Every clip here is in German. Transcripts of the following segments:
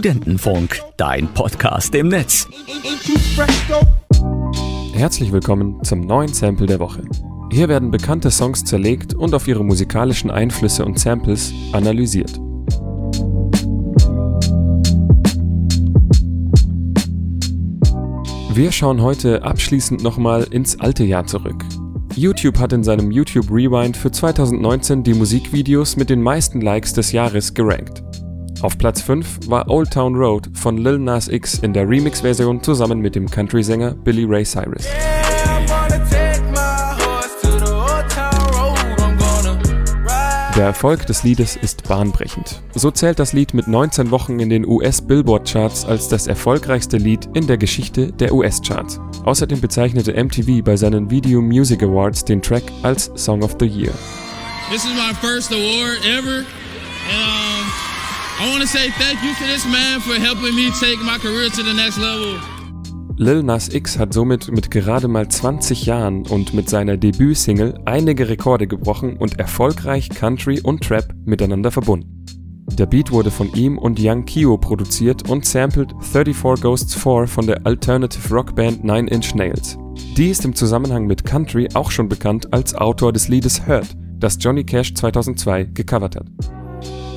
Studentenfunk, dein Podcast im Netz. Herzlich willkommen zum neuen Sample der Woche. Hier werden bekannte Songs zerlegt und auf ihre musikalischen Einflüsse und Samples analysiert. Wir schauen heute abschließend nochmal ins alte Jahr zurück. YouTube hat in seinem YouTube Rewind für 2019 die Musikvideos mit den meisten Likes des Jahres gerankt. Auf Platz 5 war Old Town Road von Lil Nas X in der Remix-Version zusammen mit dem Country-Sänger Billy Ray Cyrus. Der Erfolg des Liedes ist bahnbrechend. So zählt das Lied mit 19 Wochen in den US-Billboard-Charts als das erfolgreichste Lied in der Geschichte der US-Charts. Außerdem bezeichnete MTV bei seinen Video Music Awards den Track als Song of the Year. This is my first award ever. Um, I want to say thank you to this man for helping me take my career to the next level. Lil Nas X hat somit mit gerade mal 20 Jahren und mit seiner Debütsingle einige Rekorde gebrochen und erfolgreich Country und Trap miteinander verbunden. Der Beat wurde von ihm und Young Kio produziert und sampled 34 Ghosts 4 von der Alternative Rock Band Nine Inch Nails. Die ist im Zusammenhang mit Country auch schon bekannt als Autor des Liedes Hurt, das Johnny Cash 2002 gecovert hat.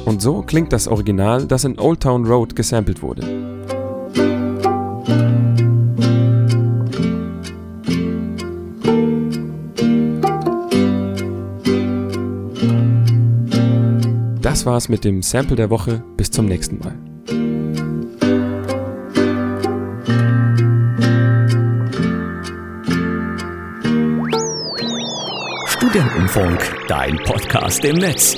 Und so klingt das Original, das in Old Town Road gesampelt wurde. Das war's mit dem Sample der Woche. Bis zum nächsten Mal. Studentenfunk, dein Podcast im Netz.